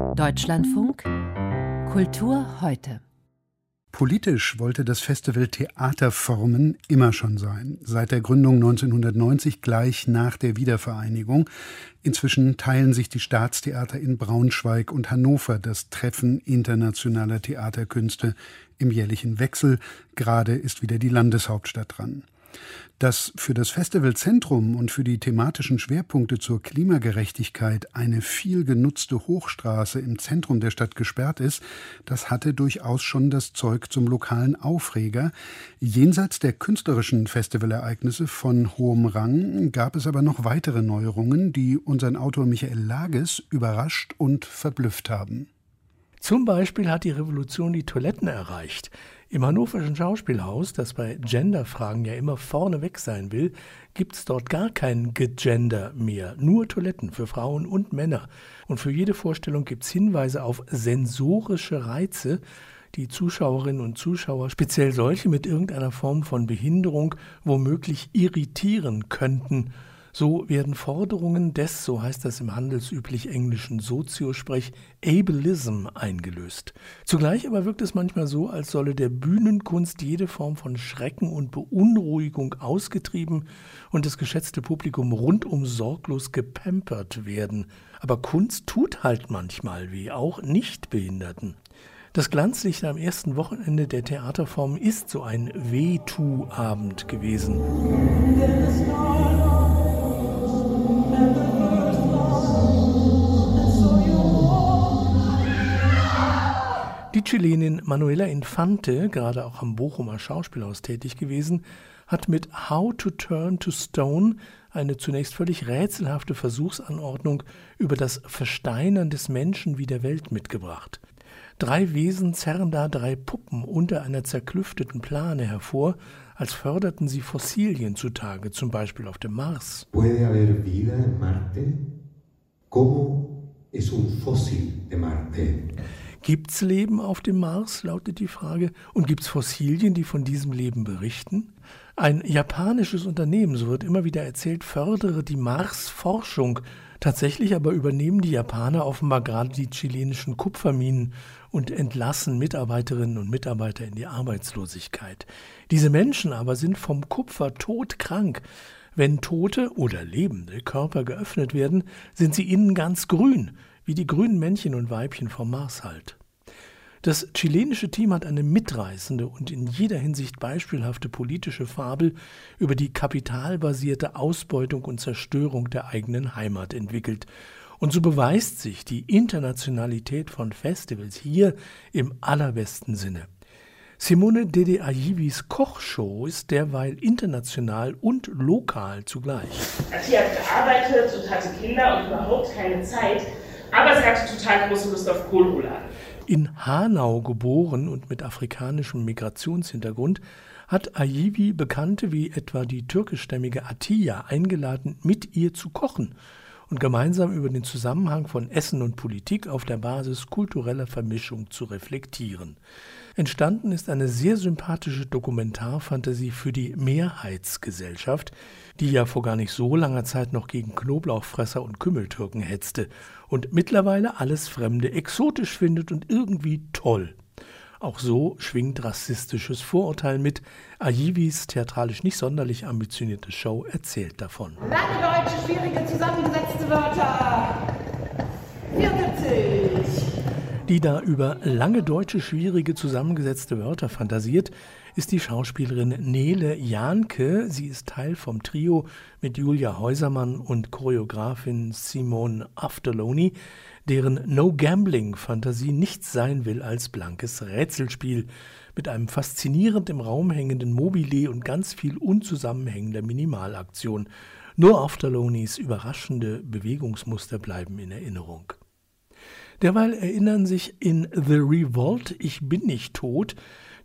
Deutschlandfunk Kultur heute. Politisch wollte das Festival Theaterformen immer schon sein. Seit der Gründung 1990 gleich nach der Wiedervereinigung. Inzwischen teilen sich die Staatstheater in Braunschweig und Hannover das Treffen internationaler Theaterkünste im jährlichen Wechsel. Gerade ist wieder die Landeshauptstadt dran. Dass für das Festivalzentrum und für die thematischen Schwerpunkte zur Klimagerechtigkeit eine viel genutzte Hochstraße im Zentrum der Stadt gesperrt ist, das hatte durchaus schon das Zeug zum lokalen Aufreger. Jenseits der künstlerischen Festivalereignisse von hohem Rang gab es aber noch weitere Neuerungen, die unseren Autor Michael Lages überrascht und verblüfft haben. Zum Beispiel hat die Revolution die Toiletten erreicht. Im Hannoverschen Schauspielhaus, das bei Genderfragen ja immer vorneweg sein will, gibt es dort gar kein Gegender mehr, nur Toiletten für Frauen und Männer. Und für jede Vorstellung gibt es Hinweise auf sensorische Reize, die Zuschauerinnen und Zuschauer, speziell solche mit irgendeiner Form von Behinderung, womöglich irritieren könnten. So werden Forderungen des, so heißt das im handelsüblich englischen Soziosprech, Ableism eingelöst. Zugleich aber wirkt es manchmal so, als solle der Bühnenkunst jede Form von Schrecken und Beunruhigung ausgetrieben und das geschätzte Publikum rundum sorglos gepampert werden. Aber Kunst tut halt manchmal weh, auch Nichtbehinderten. Das Glanzlicht am ersten Wochenende der Theaterform ist so ein Wehtu-Abend gewesen. Die Chilenin Manuela Infante, gerade auch am Bochumer Schauspielhaus tätig gewesen, hat mit How to Turn to Stone eine zunächst völlig rätselhafte Versuchsanordnung über das Versteinern des Menschen wie der Welt mitgebracht. Drei Wesen zerren da drei Puppen unter einer zerklüfteten Plane hervor, als förderten sie Fossilien zutage, zum Beispiel auf dem Mars. Puede haber vida en Marte? ¿Cómo es un fósil de Marte? Gibt es Leben auf dem Mars, lautet die Frage, und gibt es Fossilien, die von diesem Leben berichten? Ein japanisches Unternehmen, so wird immer wieder erzählt, fördere die Marsforschung. Tatsächlich aber übernehmen die Japaner offenbar gerade die chilenischen Kupferminen und entlassen Mitarbeiterinnen und Mitarbeiter in die Arbeitslosigkeit. Diese Menschen aber sind vom Kupfer todkrank. Wenn tote oder lebende Körper geöffnet werden, sind sie innen ganz grün wie die grünen Männchen und Weibchen vom Mars halt. Das chilenische Team hat eine mitreißende und in jeder Hinsicht beispielhafte politische Fabel über die kapitalbasierte Ausbeutung und Zerstörung der eigenen Heimat entwickelt. Und so beweist sich die Internationalität von Festivals hier im allerbesten Sinne. Simone Dede Ayivis Kochshow ist derweil international und lokal zugleich. Sie hat gearbeitet und hatte Kinder und überhaupt keine Zeit, aber sie hatte total große Lust auf Kohlrouladen. In Hanau geboren und mit afrikanischem Migrationshintergrund hat Ayibi Bekannte wie etwa die türkischstämmige Atiya eingeladen, mit ihr zu kochen und gemeinsam über den Zusammenhang von Essen und Politik auf der Basis kultureller Vermischung zu reflektieren. Entstanden ist eine sehr sympathische Dokumentarfantasie für die Mehrheitsgesellschaft, die ja vor gar nicht so langer Zeit noch gegen Knoblauchfresser und Kümmeltürken hetzte und mittlerweile alles Fremde exotisch findet und irgendwie toll. Auch so schwingt rassistisches Vorurteil mit. Ayivis theatralisch nicht sonderlich ambitionierte Show erzählt davon. Lange deutsche, schwierige, zusammengesetzte Wörter. 74. Die da über lange deutsche, schwierige, zusammengesetzte Wörter fantasiert, ist die Schauspielerin Nele Janke. Sie ist Teil vom Trio mit Julia Häusermann und Choreografin Simone Afterloni deren No-Gambling-Fantasie nichts sein will als blankes Rätselspiel mit einem faszinierend im Raum hängenden Mobile und ganz viel unzusammenhängender Minimalaktion. Nur Afterlonis überraschende Bewegungsmuster bleiben in Erinnerung. Derweil erinnern sich in The Revolt Ich bin nicht tot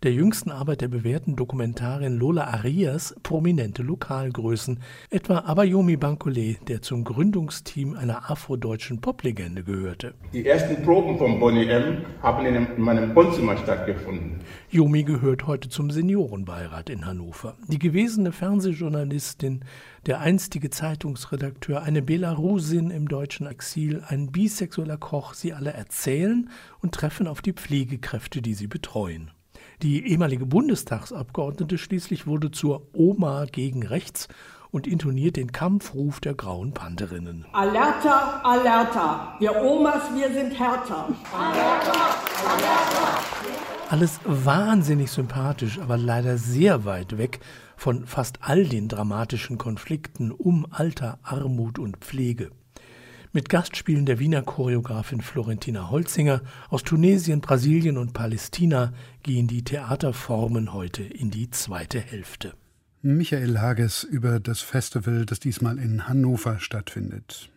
der jüngsten Arbeit der bewährten Dokumentarin Lola Arias prominente Lokalgrößen, etwa Abayomi Bankole, der zum Gründungsteam einer afrodeutschen Poplegende gehörte. Die ersten Proben von Bonnie M. haben in meinem Wohnzimmer stattgefunden. Yomi gehört heute zum Seniorenbeirat in Hannover. Die gewesene Fernsehjournalistin, der einstige Zeitungsredakteur, eine Belarusin im deutschen Exil, ein bisexueller Koch, sie alle erzählen und treffen auf die Pflegekräfte, die sie betreuen. Die ehemalige Bundestagsabgeordnete schließlich wurde zur Oma gegen rechts und intoniert den Kampfruf der grauen Pantherinnen. Alerta, alerta, wir Omas, wir sind härter. Alerta, alerta. Alles wahnsinnig sympathisch, aber leider sehr weit weg von fast all den dramatischen Konflikten um Alter, Armut und Pflege mit Gastspielen der Wiener Choreografin Florentina Holzinger. Aus Tunesien, Brasilien und Palästina gehen die Theaterformen heute in die zweite Hälfte. Michael Hages über das Festival, das diesmal in Hannover stattfindet.